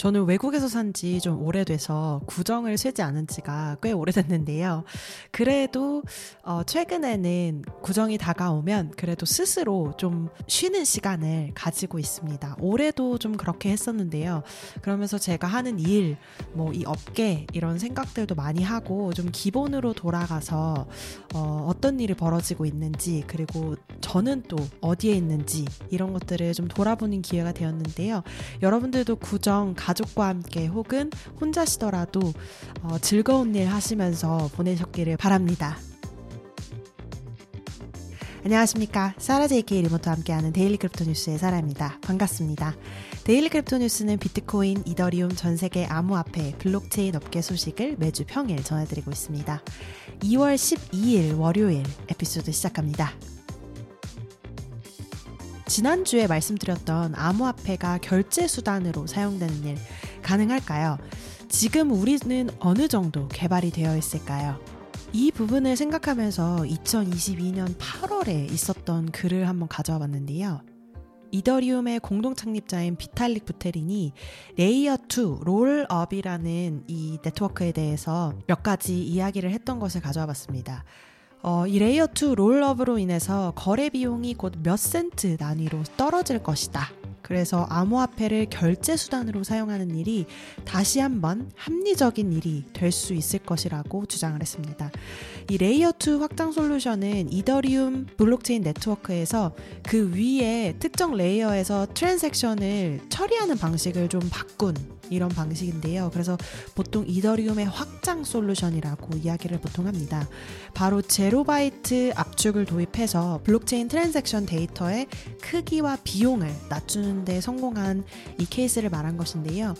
저는 외국에서 산 지 좀 오래돼서 구정을 쇠지 않은 지가 꽤 오래됐는데요. 그래도 어, 최근에는 구정이 다가오면 그래도 스스로 좀 쉬는 시간을 가지고 있습니다. 올해도 좀 그렇게 했었는데요. 그러면서 제가 하는 일, 뭐 이 업계 이런 생각들도 많이 하고 좀 기본으로 돌아가서 어, 어떤 일이 벌어지고 있는지 그리고 저는 또 어디에 있는지 이런 것들을 좀 돌아보는 기회가 되었는데요. 여러분들도 구정 가족과 함께 혹은 혼자시더라도 어, 즐거운 일 하시면서 보내셨기를 바랍니다. 안녕하십니까. 사라 JK 리모트와 함께하는 데일리 크립토 뉴스의 사라입니다. 반갑습니다. 데일리 크립토 뉴스는 비트코인, 이더리움, 전 세계 암호화폐, 블록체인 업계 소식을 매주 평일 전해드리고 있습니다. 2월 12일 월요일 에피소드 시작합니다. 지난주에 말씀드렸던 암호화폐가 결제 수단으로 사용되는 일 가능할까요? 지금 우리는 어느 정도 개발이 되어 있을까요? 이 부분을 생각하면서 2022년 8월에 있었던 글을 한번 가져와 봤는데요. 이더리움의 공동 창립자인 비탈릭 부테린이 layer 2 rollup이라는 이 네트워크에 대해서 몇 가지 이야기를 했던 것을 가져와 봤습니다. 어, 이 layer 2 rollup으로 인해서 거래 비용이 곧 몇 센트 단위로 떨어질 것이다. 그래서 암호화폐를 결제 수단으로 사용하는 일이 다시 한번 합리적인 일이 될 수 있을 것이라고 주장을 했습니다. 이 layer 2 확장 솔루션은 이더리움 블록체인 네트워크에서 그 위에 특정 layer에서 transaction을 처리하는 방식을 좀 바꾼 이런 방식인데요. 그래서 보통 이더리움의 확장 솔루션이라고 이야기를 보통 합니다. 바로 zero-byte 압축을 도입해서 블록체인 transaction 데이터의 크기와 비용을 낮추는 데 성공한 이 케이스를 말한 것인데요.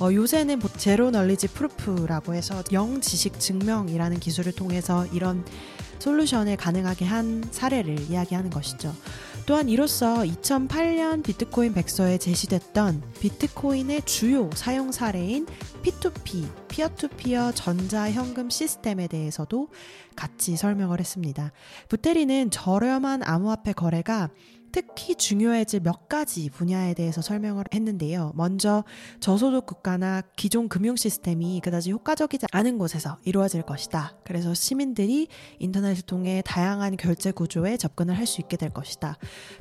어, 요새는 zero knowledge proof라고 해서 영지식 증명이라는 기술을 통해서 이런 솔루션을 가능하게 한 사례를 이야기하는 것이죠. 또한 이로써 2008년 비트코인 백서에 제시됐던 비트코인의 주요 사용 사례인 P2P, 피어투피어 전자현금 시스템에 대해서도 같이 설명을 했습니다. 부테리는 저렴한 암호화폐 거래가 특히 중요해질 몇 가지 분야에 대해서 설명을 했는데요. 먼저 저소득 국가나 기존 금융 시스템이 그다지 효과적이지 않은 곳에서 이루어질 것이다. 그래서 시민들이 인터넷을 통해 다양한 결제 구조에 접근을 할 수 있게 될 것이다.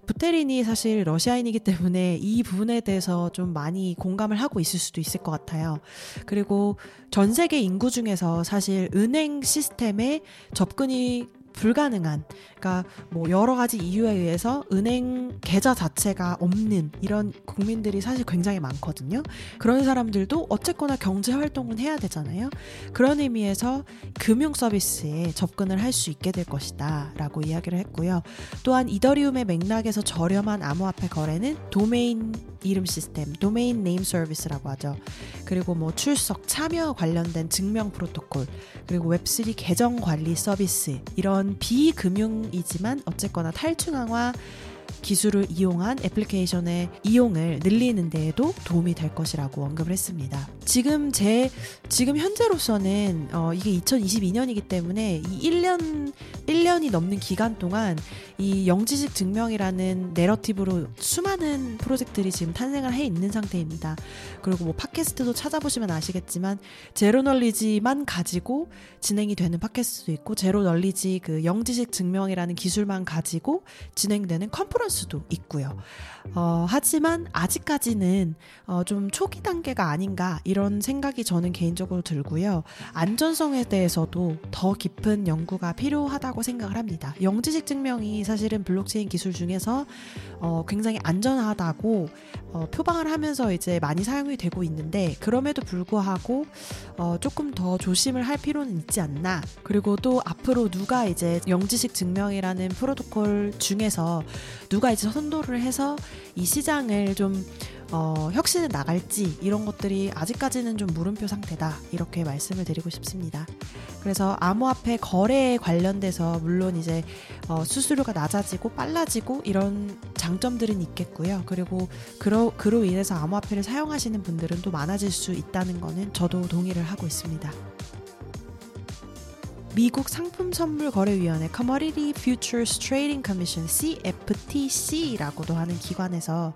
부테린이 사실 러시아인이기 때문에 이 부분에 대해서 좀 많이 공감을 하고 있을 수도 있을 것 같아요. 그리고 전 세계 인구 중에서 사실 은행 시스템에 접근이 불가능한 그러니까 뭐 여러 가지 이유에 의해서 은행 계좌 자체가 없는 이런 국민들이 사실 굉장히 많거든요. 그런 사람들도 어쨌거나 경제 활동은 해야 되잖아요. 그런 의미에서 금융 서비스에 접근을 할 수 있게 될 것이다라고 이야기를 했고요. 또한 이더리움의 맥락에서 저렴한 암호화폐 거래는 도메인 이름 시스템, domain name service라고 하죠. 그리고 뭐 출석, 참여 관련된 증명 프로토콜, 그리고 Web3 계정 관리 서비스 이런 비금융이지만 어쨌거나 탈중앙화 기술을 이용한 애플리케이션의 이용을 늘리는 데에도 도움이 될 것이라고 언급을 했습니다. 지금 제 지금 현재로서는 어, 이게 2022년이기 때문에 이 1년 1년이 넘는 기간 동안 이 영지식 증명이라는 narrative로 수많은 프로젝트들이 지금 탄생을 해 있는 상태입니다. 그리고 뭐 팟캐스트도 찾아보시면 아시겠지만 zero knowledge만 가지고 진행이 되는 팟캐스트도 있고 zero knowledge 그 영지식 증명이라는 기술만 가지고 진행되는 conference도 있고요. 어, 하지만 아직까지는 어, 좀 초기 단계가 아닌가 이런 생각이 저는 개인적으로 들고요. 안전성에 대해서도 더 깊은 연구가 필요하다고 생각을 합니다. 영지식 증명이 사실은 블록체인 기술 중에서 어, 굉장히 안전하다고 어, 표방을 하면서 이제 많이 사용이 되고 있는데 그럼에도 불구하고 어, 조금 더 조심을 할 필요는 있지 않나. 그리고 또 앞으로 누가 이제 영지식 증명이라는 프로토콜 중에서 누가 이제 선도를 해서 이 시장을 좀 어, 혁신을 나갈지 이런 것들이 아직까지는 좀 물음표 상태다 이렇게 말씀을 드리고 싶습니다. 그래서 암호화폐 거래에 관련돼서 물론 이제 어, 수수료가 낮아지고 빨라지고 이런 장점들은 있겠고요. 그리고 그로 그로 인해서 암호화폐를 사용하시는 분들은 또 많아질 수 있다는 거는 저도 동의를 하고 있습니다. 미국 상품선물거래위원회 Commodity Futures Trading Commission CFTC라고도 하는 기관에서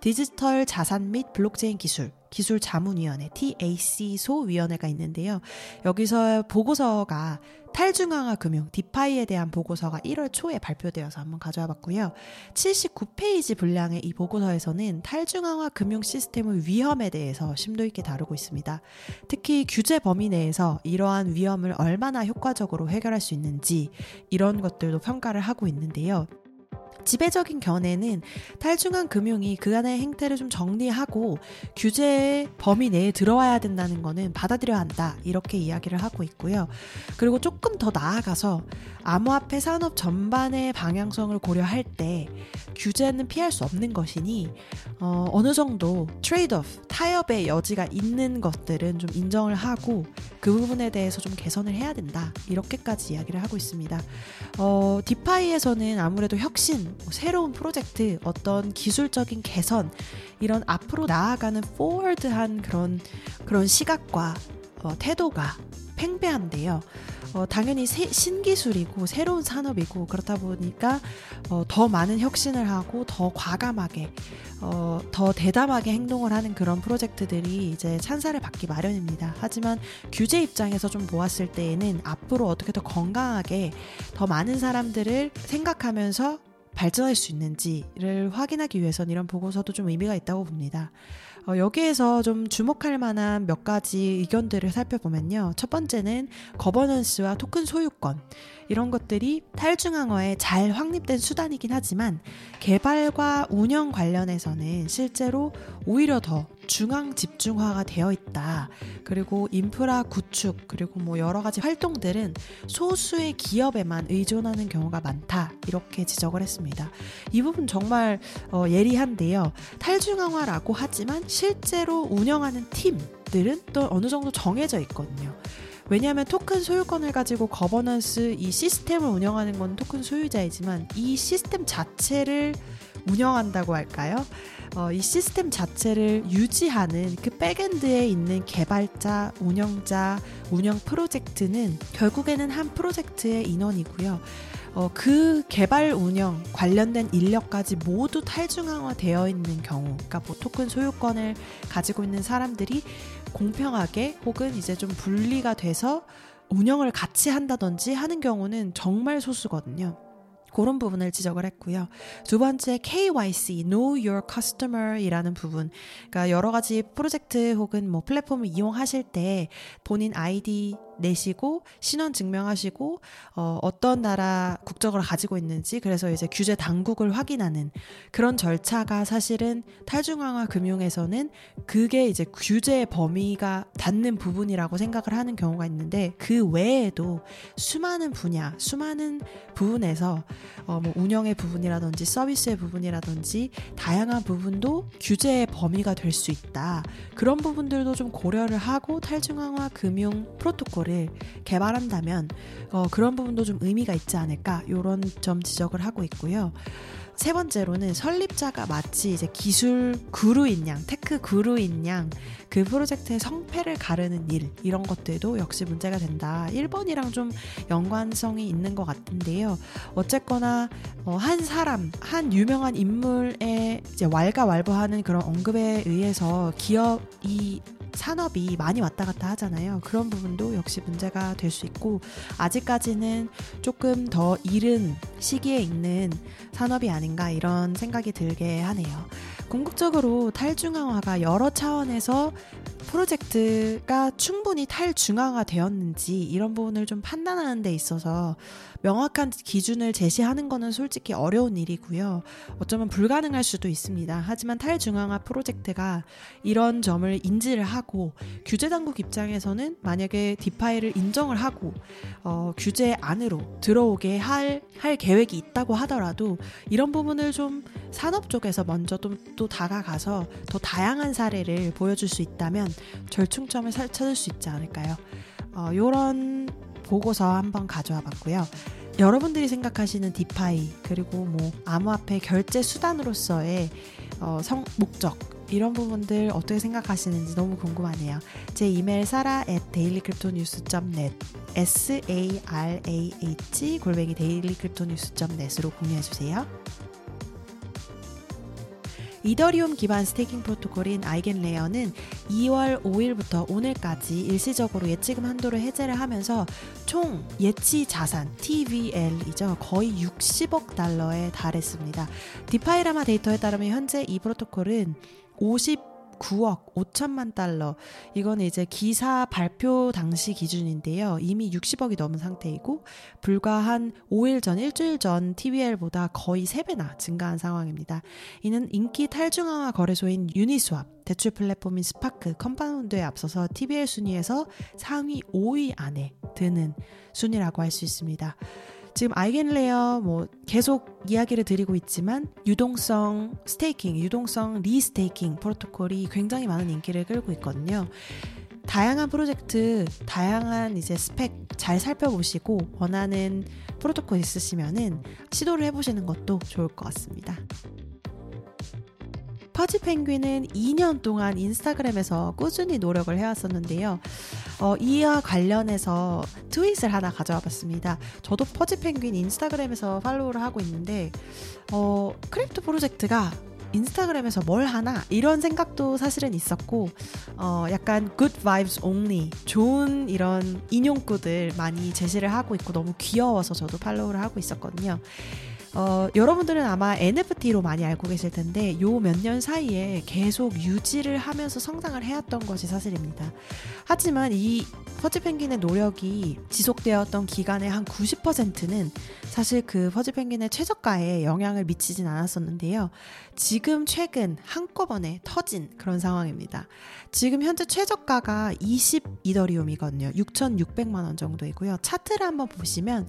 디지털 자산 및 블록체인 기술 기술 자문위원회 TAC 소 위원회가 있는데요. 여기서 보고서가 탈중앙화 금융 디파이에 대한 보고서가 1월 초에 발표되어서 한번 가져와 봤고요. 79페이지 분량의 이 보고서에서는 탈중앙화 금융 시스템의 위험에 대해서 심도 있게 다루고 있습니다. 특히 규제 범위 내에서 이러한 위험을 얼마나 효과적으로 해결할 수 있는지 이런 것들도 평가를 하고 있는데요. 지배적인 견해는 탈중앙 금융이 그간의 행태를 좀 정리하고 규제의 범위 내에 들어와야 된다는 거는 받아들여야 한다. 이렇게 이야기를 하고 있고요. 그리고 조금 더 나아가서 암호화폐 산업 전반의 방향성을 고려할 때 규제는 피할 수 없는 것이니 어, 어느 정도 trade-off, 타협의 여지가 있는 것들은 좀 인정을 하고 그 부분에 대해서 좀 개선을 해야 된다. 이렇게까지 이야기를 하고 있습니다. 어, DeFi에서는 아무래도 혁신, 뭐 새로운 프로젝트, 어떤 기술적인 개선, 이런 앞으로 나아가는 포워드한 그런, 그런 시각과 어, 태도가 팽배한데요. 어, 당연히 새, 신기술이고 새로운 산업이고 그렇다 보니까 어, 더 많은 혁신을 하고 더 과감하게 어, 더 대담하게 행동을 하는 그런 프로젝트들이 이제 찬사를 받기 마련입니다. 하지만 규제 입장에서 좀 보았을 때에는 앞으로 어떻게 더 건강하게 더 많은 사람들을 생각하면서 발전할 수 있는지를 확인하기 위해선 이런 보고서도 좀 의미가 있다고 봅니다. 어, 여기에서 좀 주목할 만한 몇 가지 의견들을 살펴보면요. 첫 번째는 거버넌스와 토큰 소유권. 이런 것들이 탈중앙화에 잘 확립된 수단이긴 하지만 개발과 운영 관련해서는 실제로 오히려 더 중앙 집중화가 되어 있다. 그리고 인프라 구축, 그리고 뭐 여러 가지 활동들은 소수의 기업에만 의존하는 경우가 많다. 이렇게 지적을 했습니다. 이 부분 정말 어, 예리한데요. 탈중앙화라고 하지만 실제로 운영하는 팀들은 또 어느 정도 정해져 있거든요. 왜냐하면 토큰 소유권을 가지고 거버넌스 이 시스템을 운영하는 건 토큰 소유자이지만 이 시스템 자체를 운영한다고 할까요? 어, 이 시스템 자체를 유지하는 그 backend에 있는 개발자, 운영자, 운영 프로젝트는 결국에는 한 프로젝트의 인원이고요. 어, 그 개발 운영 관련된 인력까지 모두 탈중앙화 되어 있는 경우, 그러니까 뭐 토큰 소유권을 가지고 있는 사람들이 공평하게 혹은 이제 좀 분리가 돼서 운영을 같이 한다든지 하는 경우는 정말 소수거든요. 그런 부분을 지적을 했고요. 두 번째 KYC, Know Your Customer이라는 부분. 그러니까 여러 가지 프로젝트 혹은 뭐 플랫폼을 이용하실 때 본인 아이디 내시고 신원 증명하시고 어, 어떤 나라 국적을 가지고 있는지 그래서 이제 규제 당국을 확인하는 그런 절차가 사실은 탈중앙화 금융에서는 그게 이제 규제 범위가 닿는 부분이라고 생각을 하는 경우가 있는데 그 외에도 수많은 분야, 수많은 부분에서 어, 뭐 운영의 부분이라든지 서비스의 부분이라든지 다양한 부분도 규제의 범위가 될 수 있다. 그런 부분들도 좀 고려를 하고 탈중앙화 금융 프로토콜을 기술을 개발한다면 어, 그런 부분도 좀 의미가 있지 않을까 이런 점 지적을 하고 있고요. 세 번째로는 설립자가 마치 이제 기술 guru인 양, tech guru인 양, 그 프로젝트의 성패를 가르는 일, 이런 것들도 역시 문제가 된다. 1번이랑 좀 연관성이 있는 것 같은데요. 어쨌거나, 어, 한 사람, 한 유명한 인물의 이제 왈가왈부하는 그런 언급에 의해서 기업이 산업이 많이 왔다 갔다 하잖아요. 그런 부분도 역시 문제가 될 수 있고 아직까지는 조금 더 이른 시기에 있는 산업이 아닌가 이런 생각이 들게 하네요. 궁극적으로 탈중앙화가 여러 차원에서 프로젝트가 충분히 탈중앙화 되었는지 이런 부분을 좀 판단하는 데 있어서 명확한 기준을 제시하는 것은 솔직히 어려운 일이고요. 어쩌면 불가능할 수도 있습니다. 하지만 탈중앙화 프로젝트가 이런 점을 인지를 하고 규제 당국 입장에서는 만약에 디파이를 인정을 하고 어, 규제 안으로 들어오게 할, 할 계획이 있다고 하더라도 이런 부분을 좀 산업 쪽에서 먼저 또, 또 다가가서 더 다양한 사례를 보여줄 수 있다면 절충점을 찾을 수 있지 않을까요? 어, 요런 보고서 한번 가져와 봤고요. 여러분들이 생각하시는 디파이 그리고 뭐 암호화폐 결제 수단으로서의 어, 성, 목적 이런 부분들 어떻게 생각하시는지 너무 궁금하네요. 제 이메일 사라 at dailycryptonews.net s-a-r-a-h 골뱅이 dailycryptonews.net으로 공유해 주세요. 이더리움 기반 스테이킹 프로토콜인 아이겐레어는 2월 5일부터 오늘까지 일시적으로 예치금 한도를 해제를 하면서 총 예치 자산 TVL이죠. 거의 60억 달러에 달했습니다. 디파이라마 데이터에 따르면 현재 이 프로토콜은 50 9억 5천만 달러. 이거는 이제 기사 발표 당시 기준인데요. 이미 60억이 넘은 상태이고 불과 한 5일 전, 일주일 전 TVL보다 거의 3배나 증가한 상황입니다. 이는 인기 탈중앙화 거래소인 유니스왑, 대출 플랫폼인 스파크, 컴파운드에 앞서서 TVL 순위에서 상위 5위 안에 드는 순위라고 할 수 있습니다. 지금 EigenLayer 뭐 계속 이야기를 드리고 있지만 유동성 staking, 유동성 restaking 프로토콜이 굉장히 많은 인기를 끌고 있거든요. 다양한 프로젝트, 다양한 이제 스펙 잘 살펴보시고 원하는 프로토콜 있으시면은 시도를 해보시는 것도 좋을 것 같습니다. 퍼지 펭귄은 2년 동안 인스타그램에서 꾸준히 노력을 해왔었는데요. 어, 이와 관련해서 트윗을 하나 가져와 봤습니다. 저도 퍼지 펭귄 인스타그램에서 팔로우를 하고 있는데, 어, crypto 프로젝트가 인스타그램에서 뭘 하나 이런 생각도 사실은 있었고 어 약간 good vibes only 좋은 이런 인용구들 많이 제시를 하고 있고 너무 귀여워서 저도 팔로우를 하고 있었거든요. 어, 여러분들은 아마 NFT로 많이 알고 계실 텐데 요 몇 년 사이에 계속 유지를 하면서 성장을 해왔던 것이 사실입니다. 하지만 이 퍼지 펭귄의 노력이 지속되었던 기간의 한 90%는 사실 그 퍼지 펭귄의 최저가에 영향을 미치진 않았었는데요. 지금 최근 한꺼번에 터진 그런 상황입니다. 지금 현재 최저가가 20 이더리움이거든요. 6,600만 원 정도이고요. 차트를 한번 보시면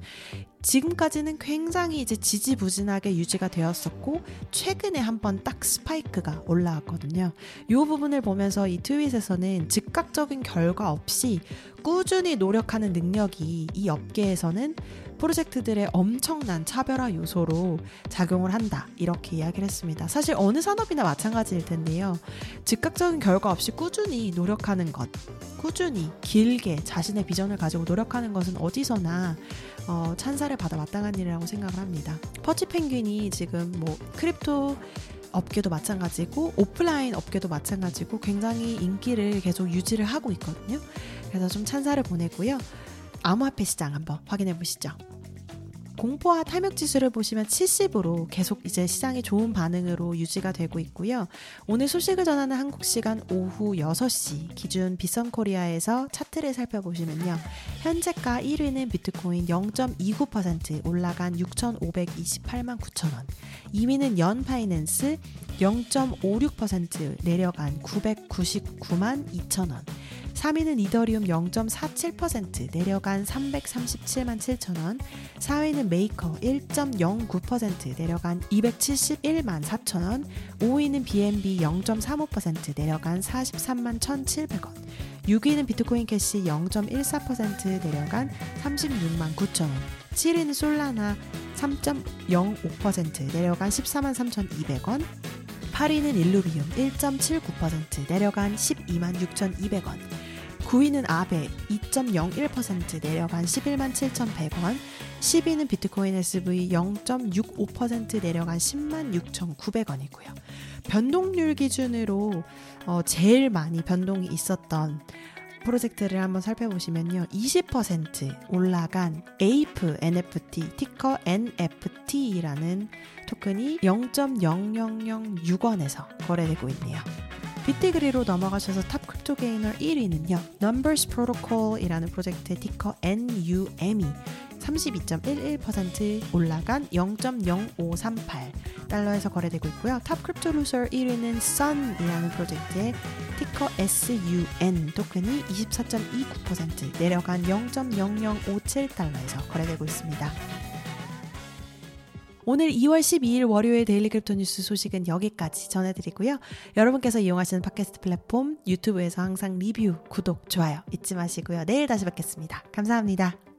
지금까지는 굉장히 이제 지지 부진하게 유지가 되었었고 최근에 한번 딱 스파이크가 올라왔거든요. 이 부분을 보면서 이 트윗에서는 즉각적인 결과 없이 꾸준히 노력하는 능력이 이 업계에서는 프로젝트들의 엄청난 차별화 요소로 작용을 한다. 이렇게 이야기를 했습니다. 사실 어느 산업이나 마찬가지일 텐데요. 즉각적인 결과 없이 꾸준히 노력하는 것, 꾸준히 길게 자신의 비전을 가지고 노력하는 것은 어디서나 어, 찬사를 받아 마땅한 일이라고 생각을 합니다. 퍼지 펭귄이 지금 뭐 crypto 업계도 마찬가지고 오프라인 업계도 마찬가지고 굉장히 인기를 계속 유지를 하고 있거든요. 그래서 좀 찬사를 보내고요. 암호화폐 시장 한번 확인해 보시죠. 공포와 탐욕 지수를 보시면 70으로 계속 이제 시장이 좋은 반응으로 유지가 되고 있고요. 오늘 소식을 전하는 한국 시간 오후 6시 기준 빗썸 코리아에서 차트를 살펴보시면요. 현재가 1위는 비트코인 0.29% 올라간 6,528만 9천 원. 2위는 연 파이낸스 0.56% 내려간 999만 2천 원. 3위는 이더리움 0.47% 내려간 337만 7천 원, 4위는 메이커 1.09% 내려간 271만 4천 원, 5위는 BNB 0.35% 내려간 43만 1,700원, 6위는 비트코인 캐시 0.14% 내려간 36만 9천 원, 7위는 솔라나 3.05% 내려간 14만 3,200원, 8위는 일루비움 1.79% 내려간 12만 6,200원, 9위는 아베 2.01% 내려간 11만 7,100원, 10위는 비트코인 SV 0.65% 내려간 10만 6,900원이고요. 변동률 기준으로 어, 제일 많이 변동이 있었던 프로젝트를 한번 살펴보시면요. 20% 올라간 에이프 NFT, ticker NFT라는 토큰이 0.0006원에서 거래되고 있네요. 비티그리로 넘어가셔서 top crypto gainer 1위는요. Numbers Protocol이라는 프로젝트의 ticker NUM이 32.11% 올라간 0.0538 달러에서 거래되고 있고요. top crypto loser 1위는 Sun이라는 프로젝트의 ticker SUN 토큰이 24.29% 내려간 0.0057 달러에서 거래되고 있습니다. 오늘 2월 12일 월요일 daily crypto news 소식은 여기까지 전해드리고요. 여러분께서 이용하시는 팟캐스트 플랫폼 유튜브에서 항상 리뷰, 구독, 좋아요 잊지 마시고요. 내일 다시 뵙겠습니다. 감사합니다.